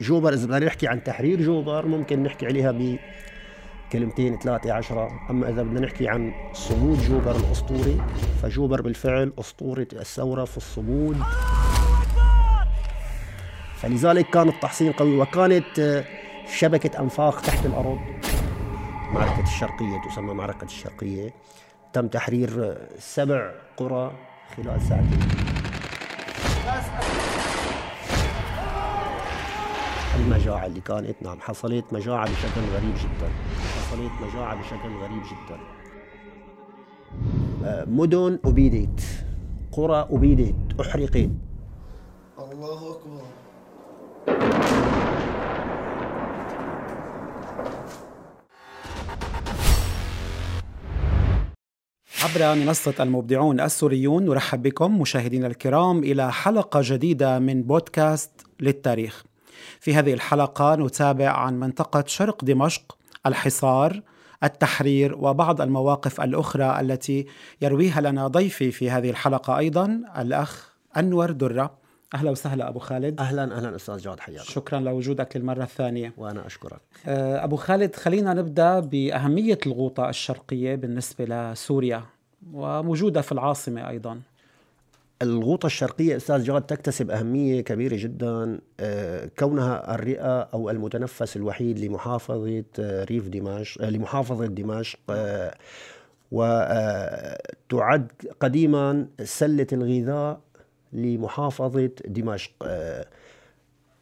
جوبر إذا بدنا نحكي عن تحرير جوبر ممكن نحكي عليها بكلمتين ثلاثة عشرة. أما إذا بدنا نحكي عن صمود جوبر الأسطوري فجوبر بالفعل أسطورة الثورة في الصمود. فلذلك كان التحصين قوي وكانت آه، شبكة أنفاق تحت الأرض معركة الشرقية تسمى معركة الشرقية. تم تحرير آه، سبع قرى خلال ساعتين. المجاعة اللي كانت نعم حصلت مجاعة بشكل غريب جدا. حصلت مجاعة بشكل غريب جدا. آه، مدن أبيدت قرى أبيدت أحرقت. الله أكبر. عبر منصة المبدعون السوريون نرحب بكم مشاهدينا الكرام إلى حلقة جديدة من بودكاست للتاريخ. في هذه الحلقة نتابع عن منطقة شرق دمشق الحصار التحرير وبعض المواقف الأخرى التي يرويها لنا ضيفي في هذه الحلقة أيضا الأخ أنور درة. أهلا وسهلا أبو خالد. أهلا أهلا أستاذ جاد حياك. شكرا لوجودك للمرة الثانية. وأنا أشكرك. آه، أبو خالد خلينا نبدأ بأهمية الغوطة الشرقية بالنسبة لسوريا وموجودة في العاصمة أيضا. الغوطة الشرقية أستاذ جاد تكتسب أهمية كبيرة جدا آه، كونها الرئة أو المتنفس الوحيد لمحافظة آه، ريف دمشق آه، لمحافظة دمشق وتعد قديما سلة الغذاء لمحافظة دمشق.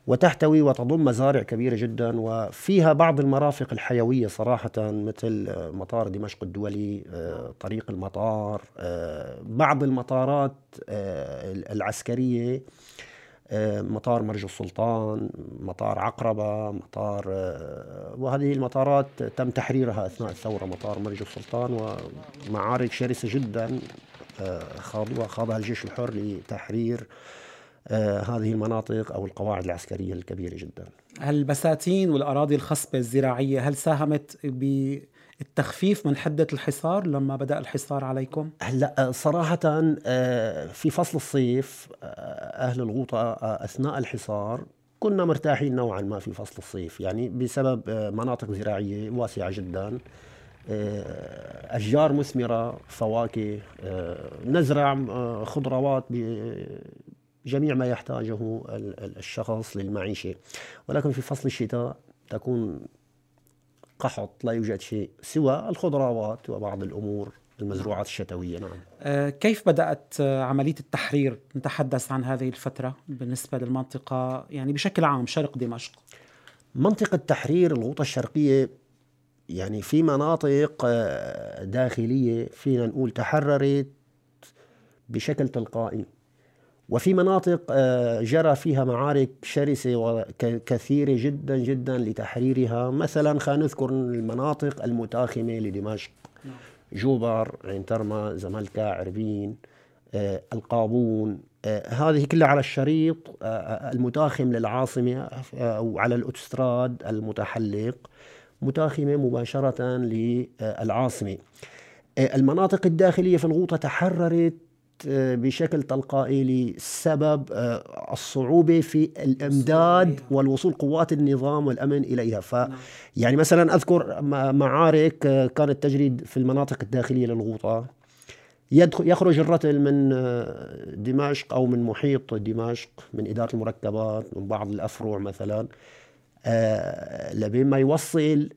وتحتوي وتضم مزارع كبيرة جدا وفيها بعض المرافق الحيوية صراحة مثل مطار دمشق الدولي طريق المطار بعض المطارات العسكرية مطار مرج السلطان مطار عقربة مطار وهذه المطارات تم تحريرها أثناء الثورة مطار مرج السلطان ومعارك شرسة جدا خاضها الجيش الحر لتحرير آه هذه المناطق أو القواعد العسكرية الكبيرة جدا. البساتين والأراضي الخصبة الزراعية هل ساهمت بالتخفيف من حدة الحصار لما بدأ الحصار عليكم؟ هلأ آه، صراحة آه في فصل الصيف آه أهل الغوطة آه، أثناء الحصار كنا مرتاحين نوعا ما في فصل الصيف يعني بسبب آه، مناطق زراعية واسعة جدا أشجار مثمرة فواكه نزرع خضروات جميع ما يحتاجه الشخص للمعيشة. ولكن في فصل الشتاء تكون قحط لا يوجد شيء سوى الخضروات وبعض الأمور المزروعات الشتوية. نعم. آه، كيف بدأت عملية التحرير؟ نتحدث عن هذه الفترة بالنسبة للمنطقة يعني بشكل عام شرق دمشق. منطقة تحرير الغوطة الشرقية يعني في مناطق آه، داخلية فينا نقول تحررت بشكل تلقائي. وفي مناطق آه، جرى فيها معارك شرسة وكثيرة جدا جدا لتحريرها. مثلا خلينا نذكر المناطق المتاخمة لدمشق. نعم. جوبر عين ترمى زملكا عربين آه، القابون آه، هذه كلها على الشريط المتاخم للعاصمة أو على الأوتستراد المتحلق متاخمة مباشرة للعاصمة. المناطق الداخلية في الغوطة تحررت بشكل تلقائي لسبب آه، الصعوبة في الإمداد والوصول قوات النظام والأمن إليها. ف نعم. يعني مثلا أذكر معارك آه، كانت تجري في المناطق الداخلية للغوطة. يخرج الرتل من آه، دمشق أو من محيط دمشق من إدارة المركبات من بعض الأفرع مثلا. لبين ما يوصل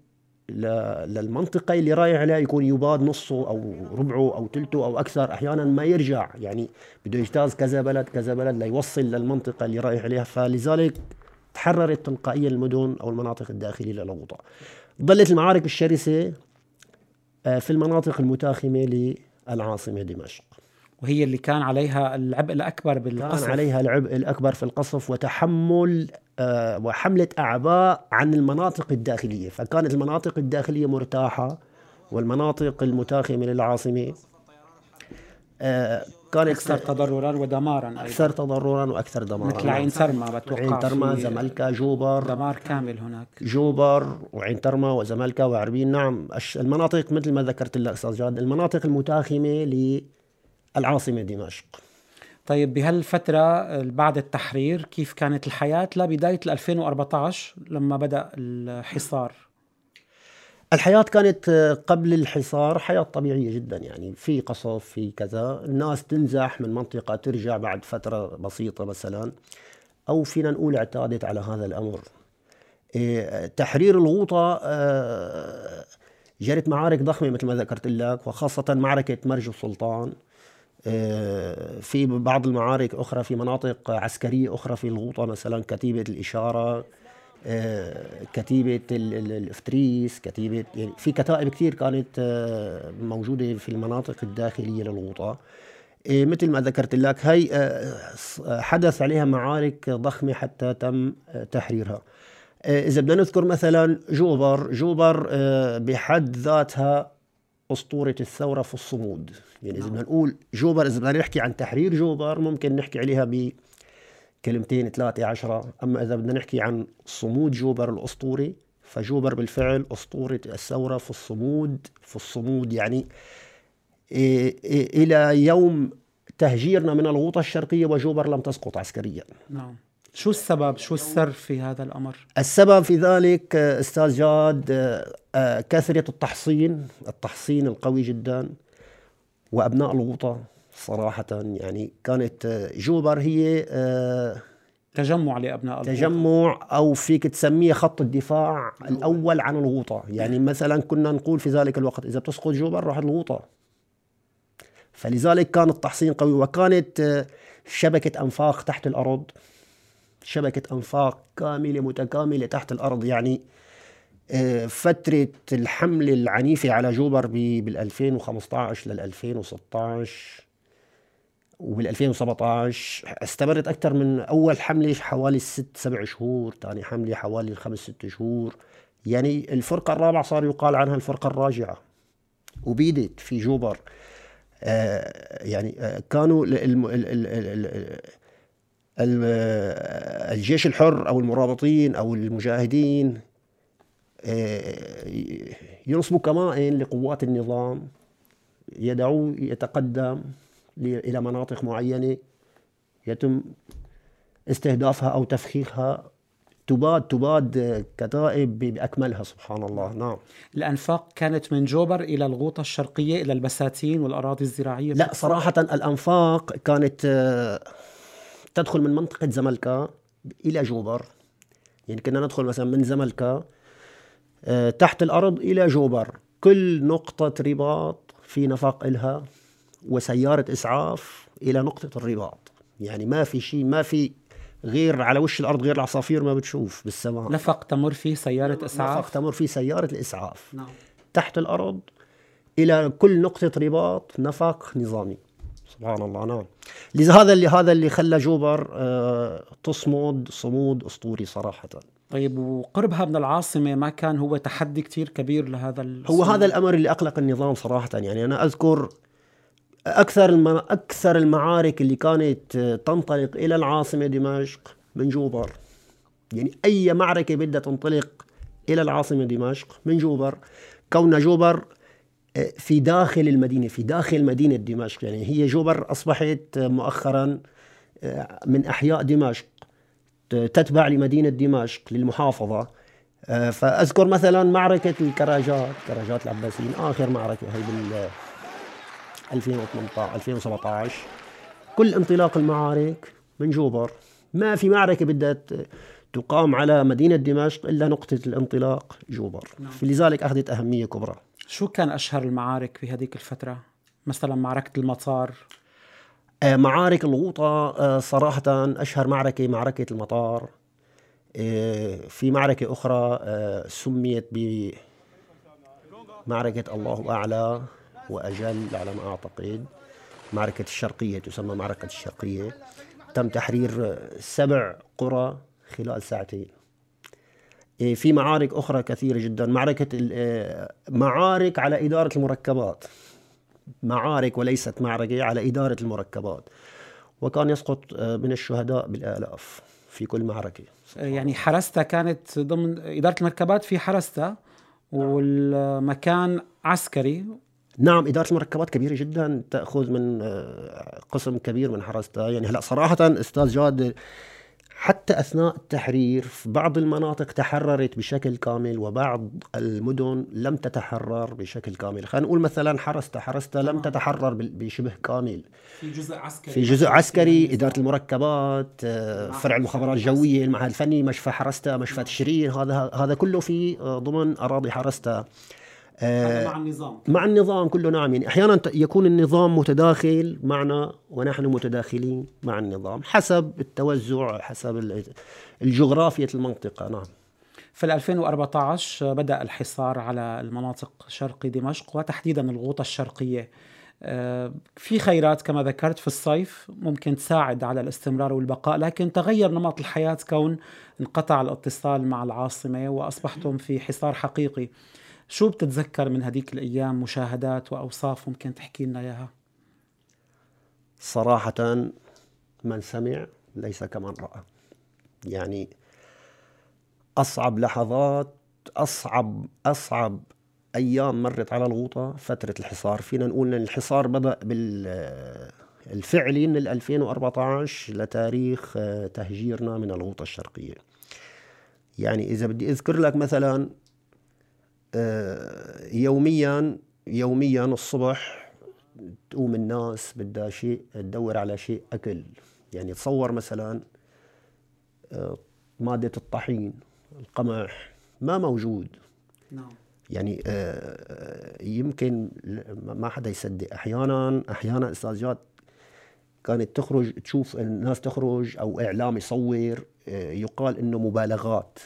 للمنطقه اللي رايح عليها يكون يباد نصه أو ربعه أو ثلثه أو أكثر أحيانا ما يرجع. يعني بده يجتاز كذا بلد كذا بلد ليوصل للمنطقة اللي رايح عليها. فلذلك تحررت تلقائيا المدن أو المناطق الداخلية للغوطه ظلت المعارك الشرسة آه، في المناطق المتاخمة للعاصمة دمشق. وهي اللي كان عليها العبء الأكبر بالقصف. كان عليها العبء الأكبر في القصف وتحمل وحملة أعباء عن المناطق الداخلية. فكانت المناطق الداخلية مرتاحة والمناطق المتاخمة للعاصمة آه كانت أكثر تضررا ودمارا أيضا. أكثر تضررا وأكثر دمارا مثل عين ترمى بتوقع عين ترمى زملكا جوبر. دمار كامل هناك. جوبر وعين ترمى وزملكا وعربين نعم المناطق مثل ما ذكرت لك أستاذ جاد المناطق المتاخمة العاصمة دمشق. طيب بهالفترة بعد التحرير كيف كانت الحياة؟ لبداية 2014 لما بدأ الحصار. الحياة كانت قبل الحصار حياة طبيعية جدا يعني في قصف في كذا. الناس تنزح من منطقة ترجع بعد فترة بسيطة مثلا أو فينا نقول اعتادت على هذا الأمر. إيه، تحرير الغوطة آه، جرت معارك ضخمة مثل ما ذكرت لك وخاصة معركة مرج السلطان. آه، في بعض المعارك أخرى في مناطق عسكرية أخرى في الغوطة مثلا كتيبة الإشارة آه، كتيبة الإفتريس كتيبة يعني في كتائب كثير كانت آه، موجودة في المناطق الداخلية للغوطة. مثل ما ذكرت لك هي حدث عليها معارك ضخمة حتى تم تحريرها. إذا بدنا نذكر مثلا جوبر جوبر بحد ذاتها أسطورة الثورة في الصمود. يعني إذا بدنا نقول جوبر إذا بدنا نحكي عن تحرير جوبر ممكن نحكي عليها بكلمتين ثلاثة عشرة. أما إذا بدنا نحكي عن صمود جوبر الأسطوري فجوبر بالفعل أسطورة الثورة في الصمود. في الصمود يعني إيه إيه إلى يوم تهجيرنا من الغوطة الشرقية وجوبر لم تسقط عسكريا. نعم. شو السبب؟ شو السر في هذا الأمر؟ السبب في ذلك أستاذ جاد آه، كثرة التحصين التحصين القوي جدا وأبناء الغوطة صراحة يعني كانت آه، جوبر هي آه، تجمع لأبناء الغوطة. تجمع أو فيك تسميه خط الدفاع الأول عن الغوطة. يعني مثلا كنا نقول في ذلك الوقت إذا بتسقط جوبر راحت الغوطة. فلذلك كان التحصين قوي وكانت شبكة أنفاق تحت الأرض. شبكة أنفاق كاملة متكاملة تحت الأرض يعني آه، فترة الحملة العنيفة على جوبر بال 2015 لل 2016 وبال 2017 استمرت أكثر من أول حملة حوالي ست سبع شهور ثاني حملة حوالي خمس ست شهور. يعني الفرقة الرابعة صار يقال عنها الفرقة الراجعة وبيدت في جوبر. آه يعني آه كانوا الجيش الحر أو المرابطين أو المجاهدين آه، ينصبوا كمائن لقوات النظام يدعوه يتقدم إلى مناطق معينة يتم استهدافها أو تفخيخها. تباد تباد كتائب بأكملها سبحان الله. نعم. الأنفاق كانت من جوبر إلى الغوطة الشرقية إلى البساتين والأراضي الزراعية. لا صراحة الأنفاق كانت آه، تدخل من منطقة زملكا إلى جوبر. يعني كنا ندخل مثلا من زملكا آه، تحت الأرض إلى جوبر. كل نقطة رباط في نفق إلها وسيارة إسعاف إلى نقطة الرباط. يعني ما في شيء ما في غير على وش الأرض غير العصافير ما بتشوف بالسماء. نفق تمر فيه سيارة إسعاف؟ نفق تمر فيه سيارة الإسعاف. نعم. تحت الأرض إلى كل نقطة رباط نفق نظامي. سبحان الله نعم. لذا هذا اللي هذا اللي خلى جوبر آه، تصمد صمود أسطوري صراحة. طيب وقربها من العاصمة ما كان هو تحدي كثير كبير لهذا الصمود. هو هذا الأمر اللي أقلق النظام صراحة. يعني أنا أذكر أكثر الم... أكثر المعارك اللي كانت تنطلق إلى العاصمة دمشق من جوبر. يعني أي معركة بدها تنطلق إلى العاصمة دمشق من جوبر كون جوبر في داخل المدينة في داخل مدينة دمشق. يعني هي جوبر أصبحت مؤخرا آه، من أحياء دمشق تتبع لمدينة دمشق للمحافظة. آه، فأذكر مثلا معركة الكراجات كراجات العباسيين آخر معركة هي بال 2018 2017 كل انطلاق المعارك من جوبر ما في معركة بدها تقام على مدينة دمشق إلا نقطة الانطلاق جوبر نعم. فلذلك أخذت أهمية كبرى. شو كان أشهر المعارك في هذيك الفترة؟ مثلا معركة المطار. آه، معارك الغوطة آه، صراحة أشهر معركة معركة المطار. آه، في معركة أخرى سميت بمعركة الله أعلى وأجل على ما أعتقد. معركة الشرقية تسمى معركة الشرقية. تم تحرير سبع قرى خلال ساعتين. في معارك أخرى كثيرة جدا. معركة إيه، معارك على إدارة المركبات. معارك وليست معركة على إدارة المركبات. وكان يسقط آه، من الشهداء بالآلاف في كل معركة. يعني حرستها كانت ضمن إدارة المركبات في حرستها والمكان عسكري. نعم إدارة المركبات كبيرة جدا تأخذ من آه، قسم كبير من حرستها. يعني هلا صراحة أستاذ جاد حتى أثناء التحرير في بعض المناطق تحررت بشكل كامل وبعض المدن لم تتحرر بشكل كامل. خلينا نقول مثلا حرستا حرستا لم تتحرر بال- بشبه كامل. في جزء عسكري. في جزء عسكري إدارة المركبات آه، فرع المخابرات الجوية المعهد الفني مشفى حرستا مشفى تشرين هذا هذا كله في آه، ضمن أراضي حرستا مع النظام. مع النظام كله نعم. يعني أحيانا يكون النظام متداخل معنا ونحن متداخلين مع النظام حسب التوزع حسب ال- الجغرافية المنطقة. نعم. في 2014 بدأ الحصار على المناطق شرق دمشق وتحديدا الغوطة الشرقية. آه، في خيرات كما ذكرت في الصيف ممكن تساعد على الاستمرار والبقاء لكن تغير نمط الحياة كون انقطع الاتصال مع العاصمة وأصبحتم في حصار حقيقي. شو بتتذكر من هديك الأيام؟ مشاهدات وأوصاف ممكن تحكي لنا إياها؟ صراحة من سمع ليس كمن رأى. يعني أصعب لحظات أصعب أصعب أيام مرت على الغوطة فترة الحصار. فينا نقول أن الحصار بدأ بال الفعلي من ال 2014 لتاريخ آه، تهجيرنا من الغوطة الشرقية. يعني إذا بدي أذكر لك مثلا يوميا يوميا الصبح تقوم الناس بدها شيء تدور على شيء أكل. يعني تصور مثلا آه، مادة الطحين القمح ما موجود. نعم. يعني آه، يمكن ما حدا يصدق. أحيانا أحيانا أستاذ كانت تخرج تشوف الناس تخرج أو إعلام يصور آه، يقال إنه مبالغات.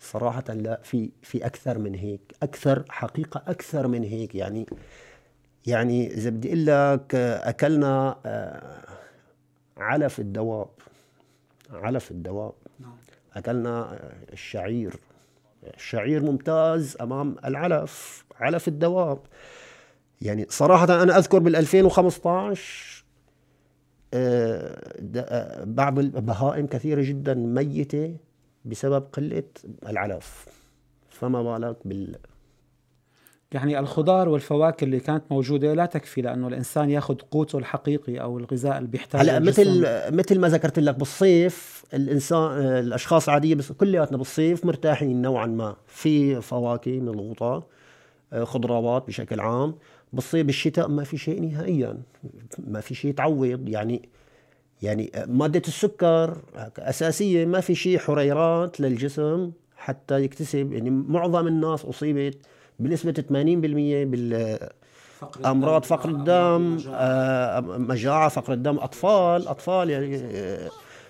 صراحة لا في في أكثر من هيك أكثر حقيقة أكثر من هيك. يعني يعني إذا بدي أقول لك أكلنا آه، علف الدواب علف الدواب. نعم. أكلنا آه، الشعير. الشعير ممتاز أمام العلف علف الدواب. يعني صراحة أنا أذكر بال 2015 آه، د- آه، بعض البهائم كثيرة جدا ميتة. بسبب قلة العلف فما بالك بال يعني الخضار والفواكه اللي كانت موجودة لا تكفي لأنه الإنسان يأخذ قوته الحقيقي أو الغذاء اللي بيحتاجه هلا. مثل مثل ما ذكرت لك بالصيف الانسان آه، الأشخاص العادية بس كلياتنا بالصيف مرتاحين نوعا ما. في فواكه من الغطاء آه، خضروات بشكل عام. بالصيف بالشتاء ما في شيء نهائيا. ما في شيء تعوض يعني يعني مادة السكر أساسية ما في شيء حريرات للجسم حتى يكتسب. يعني معظم الناس أصيبت بنسبة 80% بال فقر امراض الدم، فقر الدم. آه، مجاعة فقر الدم أطفال أطفال يعني آه،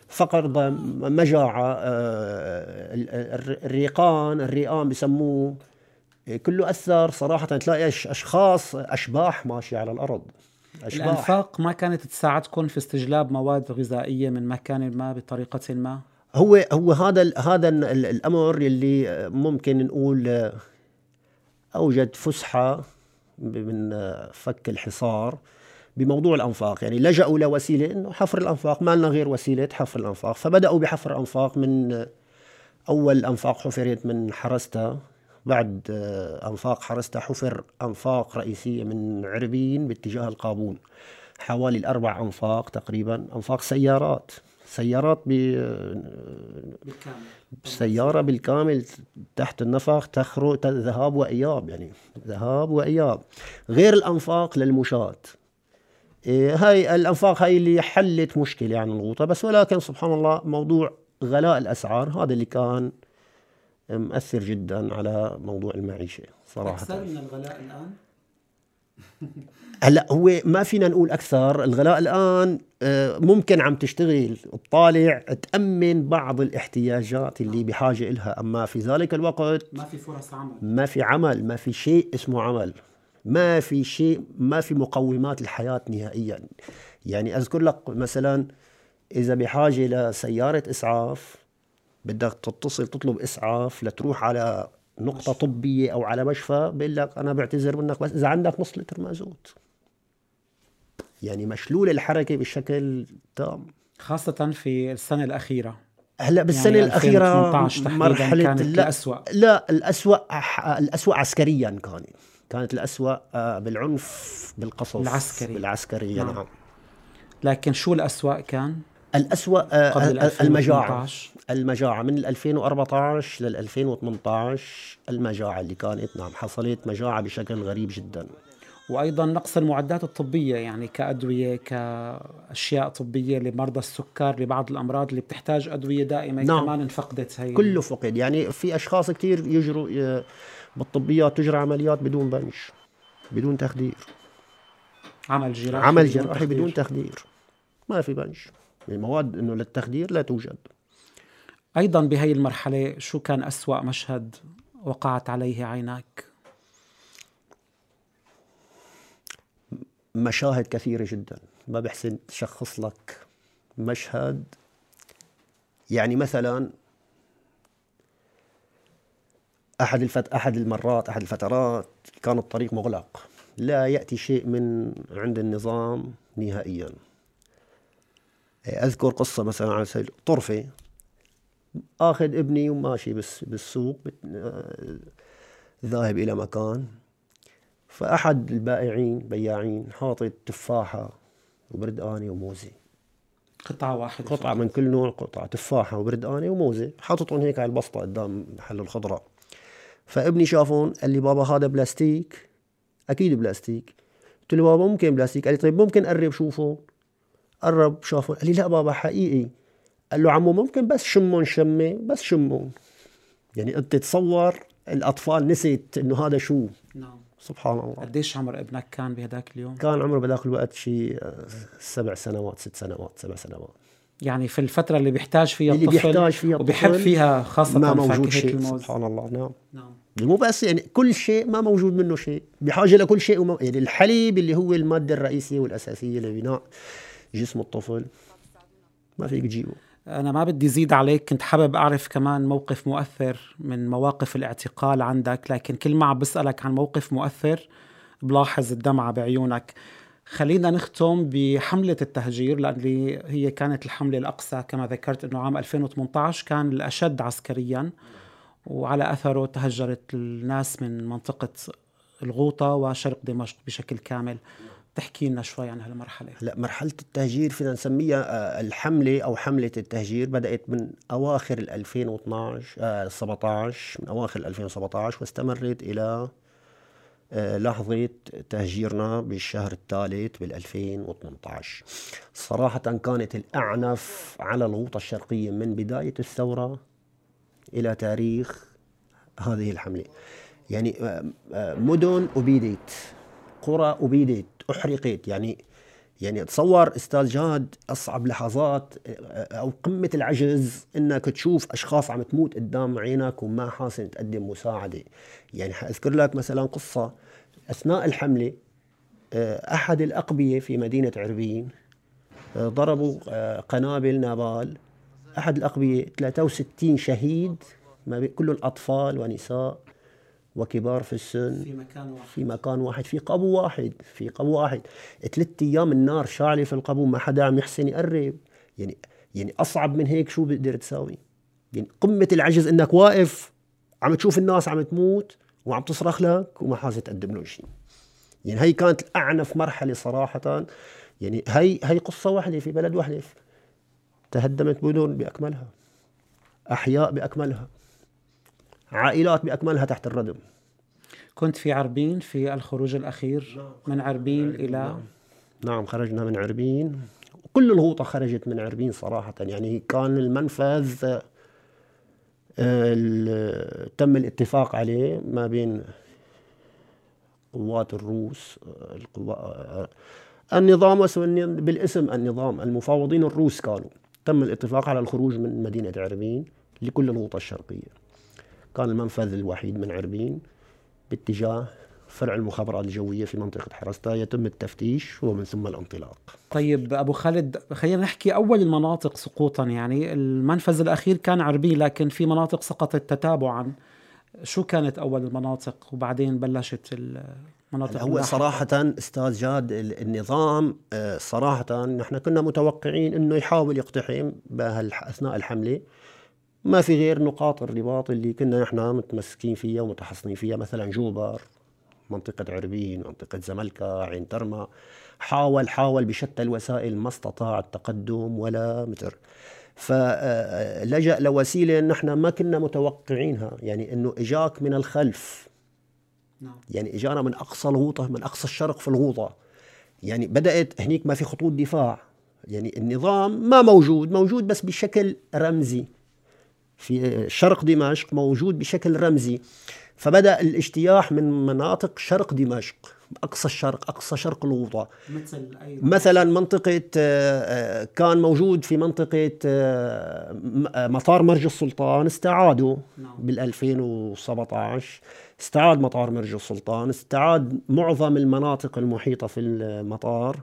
فقر دم مجاعة آه، ال- ال- الريقان الرئام بسموه. كله أثر صراحة. تلاقي أشخاص أشباح ماشية على الأرض. أشباح. الأنفاق ما كانت تساعدكم في استجلاب مواد غذائية من مكان ما بطريقة ما؟ هو هو هذا ال- هذا ال- ال- الأمر اللي ممكن نقول أوجد فسحة من فك الحصار بموضوع الأنفاق. يعني لجأوا لوسيله إنه حفر الأنفاق ما لنا غير وسيلة حفر الأنفاق. فبدأوا بحفر الانفاق من أول أنفاق حفرت من حرستا. بعد آه، أنفاق حرستا حفر أنفاق رئيسية من عربين باتجاه القابون. حوالي الأربع أنفاق تقريبا. أنفاق سيارات. سيارات ب بالكامل. سيارة بالكامل تحت النفق تخرج ذهاب وإياب يعني. ذهاب وإياب. غير الأنفاق للمشاة. إيه هاي الأنفاق هاي اللي حلت مشكلة يعني الغوطة. بس ولكن سبحان الله موضوع غلاء الأسعار هذا اللي كان مؤثر جدا على موضوع المعيشة صراحة. أكثر من الغلاء الآن؟ هلأ هو ما فينا نقول أكثر. الغلاء الآن آه، ممكن عم تشتغل تطالع تأمن بعض الاحتياجات اللي بحاجة إلها. أما في ذلك الوقت ما في فرص عمل. ما في عمل ما في شيء اسمه عمل. ما في شيء ما في مقومات الحياة نهائيا. يعني أذكر لك مثلا إذا بحاجة لسيارة إسعاف بدك تتصل تطلب إسعاف لتروح على نقطة طبية أو على مشفى بقول لك أنا بعتذر منك بس إذا عندك نص لتر مازوت يعني مشلول الحركة بشكل تام خاصة في السنة الأخيرة هلأ بالسنة يعني الأخيرة 2018 تحديداً مرحلة كانت لا, الأسوأ. لا الأسوأ الأسوأ عسكريا كان كانت الأسوأ آه، بالعنف بالقصف العسكري. بالعسكرية نعم. نعم, لكن شو الأسوأ كان الأسوأ آه، قبل آه، المجاعة. 2018 المجاعة من 2014 لل 2018 المجاعة اللي كانت نعم حصلت مجاعة بشكل غريب جدا. وأيضا نقص المعدات الطبية يعني كأدوية كأشياء طبية لمرضى السكر لبعض الأمراض اللي بتحتاج أدوية دائمة نعم. كمان انفقدت هي. كله فقد يعني في أشخاص كتير يجروا بالطبيات تجرى عمليات بدون بنش بدون تخدير. عمل جراحي عمل بدون جراحي تخدير. بدون تخدير. ما في بنش. المواد إنه للتخدير لا توجد. أيضا بهي المرحلة شو كان أسوأ مشهد وقعت عليه عيناك؟ مشاهد كثيرة جدا. ما بحسن شخص لك مشهد. يعني مثلا أحد الفت... أحد المرات أحد الفترات كان الطريق مغلق. لا يأتي شيء من عند النظام نهائيا. أذكر قصة مثلا على سبيل طرفة آخذ ابني وماشي بس بالسوق. آه، ذاهب إلى مكان. فأحد البائعين بياعين حاطط تفاحة وبردقانة وموزة قطعة واحدة قطعة من كل نوع قطعة تفاحة وبردقانة وموزة حاططهم هيك على البسطة قدام محل الخضرة فابني شافهم قال لي بابا هذا بلاستيك. أكيد بلاستيك. قلت له بابا ممكن بلاستيك. قال لي طيب ممكن قرب شوفه قرب شافه. قال لي لا بابا حقيقي. قال له عمو ممكن بس شمهم شمة؟ بس شمهم يعني أنت تصور الأطفال نسيت إنه هذا شو؟ نعم. سبحان الله. قديش عمر ابنك كان بهداك اليوم؟ كان عمره بذاك الوقت شيء آه، سبع سنوات ست سنوات سبع سنوات. يعني في الفترة اللي بيحتاج فيها اللي الطفل بيحتاج فيها وبيحب الطفل فيها خاصة ما موجود شيء. الموز. سبحان الله. نعم. نعم. مو بس يعني كل شيء ما موجود منه شيء. بحاجة لكل شيء وما يعني الحليب اللي هو المادة الرئيسية والأساسية لبناء جسم الطفل. ما فيك تجيبه. أنا ما بدي زيد عليك كنت حابب أعرف كمان موقف مؤثر من مواقف الاعتقال عندك لكن كل ما عم بسألك عن موقف مؤثر بلاحظ الدمعة بعيونك. خلينا نختم بحملة التهجير لأن هي كانت الحملة الأقصى كما ذكرت أنه عام 2018 كان الأشد عسكريا وعلى أثره تهجرت الناس من منطقة الغوطة وشرق دمشق بشكل كامل. تحكي لنا شوي عن هالمرحلة؟ لا مرحلة التهجير فينا نسميها آه، الحملة أو حملة التهجير بدأت من أواخر ال 2012 آه 17 من أواخر ال 2017 واستمرت إلى آه، لحظة تهجيرنا بالشهر الثالث بال 2018 صراحة كانت الأعنف على الغوطة الشرقية من بداية الثورة إلى تاريخ هذه الحملة. يعني آه، آه، مدن أبيدت قرى أبيدت أحرقت يعني يعني تصور إستاذ جاد أصعب لحظات أو قمة العجز إنك تشوف أشخاص عم تموت قدام عينك وما حاسن تقدم مساعدة. يعني حأذكر لك مثلا قصة. أثناء الحملة آه، أحد الأقبية في مدينة عربين آه، ضربوا آه، قنابل نابال. أحد الأقبية 63 شهيد ما كلهم أطفال ونساء. وكبار في السن في مكان واحد. في مكان واحد في قبو واحد في قبو واحد. ثلاث أيام النار شاعلة في القبو ما حدا عم يحسن يقرب. يعني يعني أصعب من هيك شو بقدر تساوي؟ يعني قمة العجز إنك واقف عم تشوف الناس عم تموت وعم تصرخ لك وما حاسس تقدم له شيء يعني هي كانت اعنف مرحلة صراحة. يعني هي هي قصة واحدة في بلد واحدة تهدمت مدن بأكملها. أحياء بأكملها. عائلات باكملها تحت الردم. كنت في عربين في الخروج الأخير من عربين إلى نعم خرجنا من عربين. وكل الغوطة خرجت من عربين صراحة. يعني كان المنفذ آه، تم الاتفاق عليه ما بين قوات الروس آه، القوا آه، النظام بالاسم النظام. المفاوضين الروس كانوا. تم الاتفاق على الخروج من مدينة عربين لكل الغوطة الشرقية. كان المنفذ الوحيد من عربين باتجاه فرع المخابرات الجوية في منطقة حرستا يتم التفتيش ومن ثم الانطلاق. طيب أبو خالد خلينا نحكي أول المناطق سقوطا. يعني المنفذ الأخير كان عربين لكن في مناطق سقطت تتابعا. شو كانت أول المناطق؟ وبعدين بلشت المناطق هو؟ صراحة أستاذ جاد ال- النظام آه، صراحة نحن كنا متوقعين أنه يحاول يقتحم أثناء الحملة. ما في غير نقاط الرباط اللي كنا نحن متمسكين فيها ومتحصنين فيها مثلا جوبر منطقة عربين منطقة زملكة عين ترمى. حاول حاول بشتى الوسائل ما استطاع التقدم ولا متر. فلجأ لوسيلة نحن ما كنا متوقعينها. يعني إنه إجاك من الخلف. نعم. يعني إجانا من أقصى الغوطة من أقصى الشرق في الغوطة. يعني بدأت هنيك ما في خطوط دفاع. يعني النظام ما موجود موجود بس بشكل رمزي. في شرق دمشق موجود بشكل رمزي. فبدأ الاجتياح من مناطق شرق دمشق اقصى الشرق أقصى شرق الغوطه مثل مثلا منطقة آه، آه، كان موجود في منطقة آه، مطار مرج السلطان استعادوا نعم. بال 2017 استعاد مطار مرج السلطان استعاد معظم المناطق المحيطة في المطار.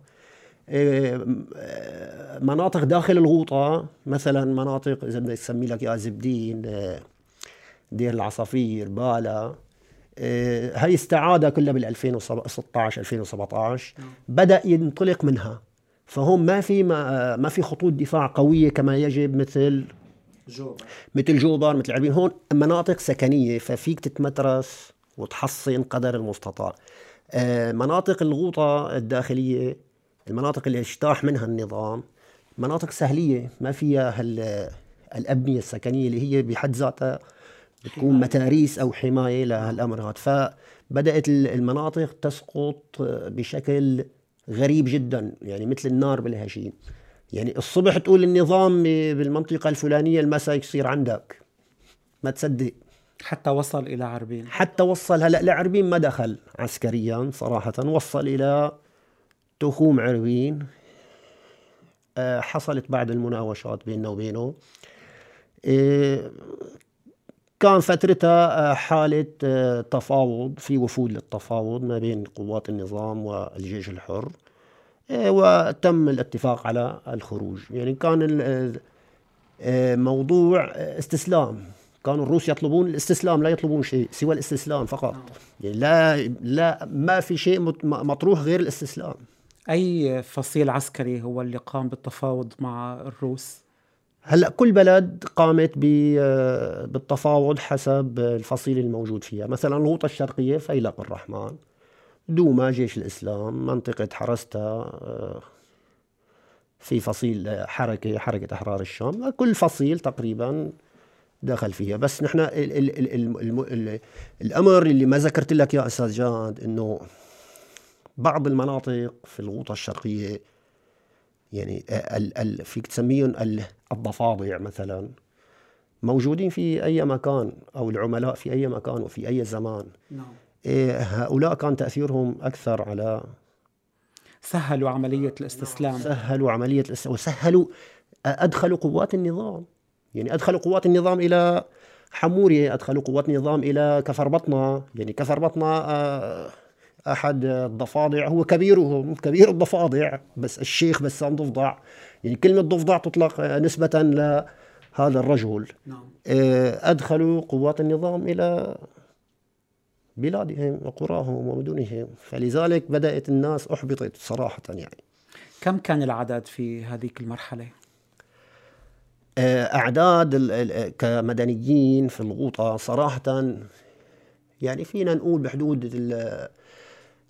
مناطق داخل الغوطة مثلا مناطق إذا بدك تسمي لك يا زبدين آه، دير العصافير بالا هي استعادة كلها بال 2016 2017 بدأ ينطلق منها. فهم ما في ما, ما في خطوط دفاع قوية كما يجب مثل جو مثل جوبر مثل عربين هون مناطق سكنية ففيك تتمترس وتحصن قدر المستطاع. مناطق الغوطة الداخلية المناطق اللي اجتاح منها النظام مناطق سهلية ما فيها هال الأبنية السكنية اللي هي بحد ذاتها بتكون متاريس أو حماية لهالأمر هذا. فبدأت ال- المناطق تسقط بشكل غريب جدا يعني مثل النار بالهشيم. يعني الصبح تقول النظام بالمنطقة الفلانية المساء يصير عندك. ما تصدق. حتى وصل إلى عربين. حتى وصل هلا لعربين ما دخل عسكريا صراحة وصل إلى تخوم عربين آه، حصلت بعد المناوشات بيننا وبينه. آه، كان فترتها آه، حالة تفاوض في وفود للتفاوض ما بين قوات النظام والجيش الحر. وتم الاتفاق على الخروج. يعني كان موضوع استسلام. كانوا الروس يطلبون الاستسلام لا يطلبون شيء سوى الاستسلام فقط. يعني لا لا ما في شيء مطروح غير الاستسلام. أي فصيل عسكري هو اللي قام بالتفاوض مع الروس؟ هلأ كل بلد قامت آه، بالتفاوض حسب الفصيل الموجود فيها. مثلا الغوطة الشرقية فيلق الرحمن دوما جيش الإسلام منطقة حرستا آه، في فصيل حركة حركة أحرار الشام. كل فصيل تقريبا دخل فيها. بس نحن الأمر اللي ما ذكرت لك يا أستاذ جاد إنه بعض المناطق في الغوطة الشرقية يعني ال ال فيك تسميهم ال- الضفادع مثلا. موجودين في أي مكان أو العملاء في أي مكان وفي أي زمان. نعم. إيه هؤلاء كان تأثيرهم أكثر على سهلوا عملية الاستسلام. سهلوا عملية الاس- وسهلوا أدخلوا قوات النظام. يعني أدخلوا قوات النظام إلى حموريه أدخلوا قوات النظام إلى كفر بطنة. يعني كفر بطنة آه، أحد الضفادع هو كبيرهم كبير الضفادع بس الشيخ بسام ضفدع. يعني كلمة ضفدع تطلق نسبة لهذا الرجل. نعم. آه، أدخلوا قوات النظام إلى بلادهم وقراهم ومدنهم. فلذلك بدأت الناس أحبطت صراحة يعني. كم كان العدد في هذيك المرحلة؟ آه، ال- كمدنيين في الغوطة صراحة. يعني فينا نقول بحدود ال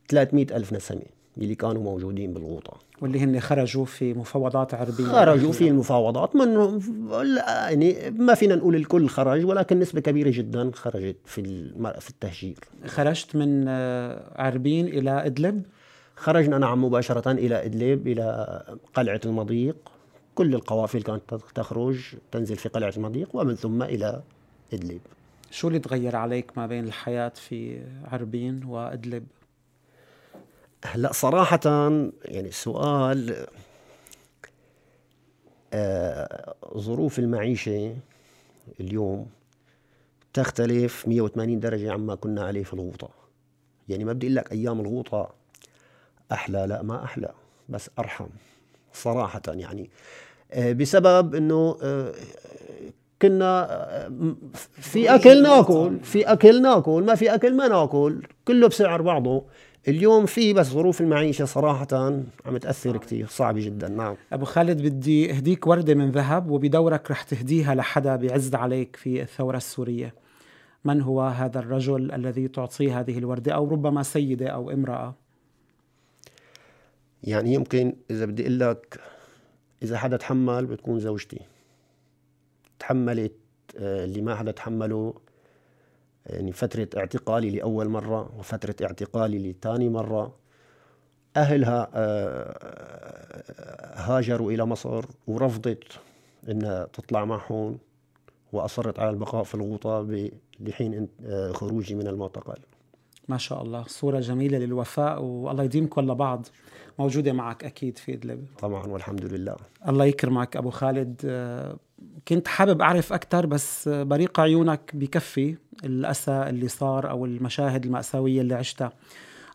300 ألف نسمة اللي كانوا موجودين بالغوطة. واللي هن خرجوا في مفاوضات عربية. خرجوا في المفاوضات. من لا، يعني ما فينا نقول الكل خرج ولكن نسبة كبيرة جدا خرجت في في التهجير. خرجت من آه، عربين إلى إدلب؟ خرجنا نعم مباشرة إلى إدلب إلى قلعة المضيق. كل القوافل كانت تخرج تنزل في قلعة المضيق ومن ثم إلى إدلب. شو اللي تغير عليك ما بين الحياة في عربين وإدلب؟ هلا صراحة يعني السؤال آه، ظروف المعيشة اليوم تختلف 180 درجة عما كنا عليه في الغوطة. يعني ما بدي أقول لك أيام الغوطة أحلى لا ما أحلى بس أرحم صراحة يعني. آه، بسبب أنه آه، كنا آه، في أكل ناكل في أكل ناكل ما في أكل ما ناكل كله بسعر بعضه. اليوم في بس ظروف المعيشة صراحة عم تأثر كتير صعبة جدا نعم. أبو خالد بدي أهديك وردة من ذهب وبدورك رح تهديها لحدا بيعز عليك في الثورة السورية. من هو هذا الرجل الذي تعطيه هذه الوردة أو ربما سيدة أو امرأة؟ يعني يمكن إذا بدي أقول لك إذا حدا تحمل بتكون زوجتي. تحملت آه، اللي ما حدا تحمله يعني فترة اعتقالي لأول مرة وفترة اعتقالي لثاني مرة. أهلها آه، هاجروا إلى مصر ورفضت إنها تطلع معهم وأصرت على البقاء في الغوطة لحين آه، خروجي من المعتقل. ما شاء الله. صورة جميلة للوفاء والله يديمكم لبعض موجودة معك أكيد في إدلب. طبعا والحمد لله. الله يكرمك أبو خالد. كنت حابب أعرف أكثر بس بريق عيونك بكفي الأسى اللي صار أو المشاهد المأساوية اللي عشتها.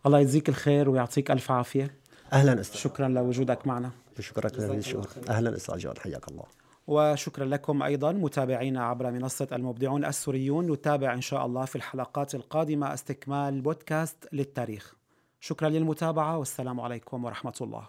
الله يجزيك الخير ويعطيك ألف عافية. أهلا أستاذ. شكرا لوجودك معنا. شكرا لهذه الشغل أهلا أستاذ جواد حياك الله. وشكرا لكم أيضا متابعينا عبر منصة المبدعون السوريون. نتابع إن شاء الله في الحلقات القادمة استكمال بودكاست للتاريخ. شكرا للمتابعة والسلام عليكم ورحمة الله.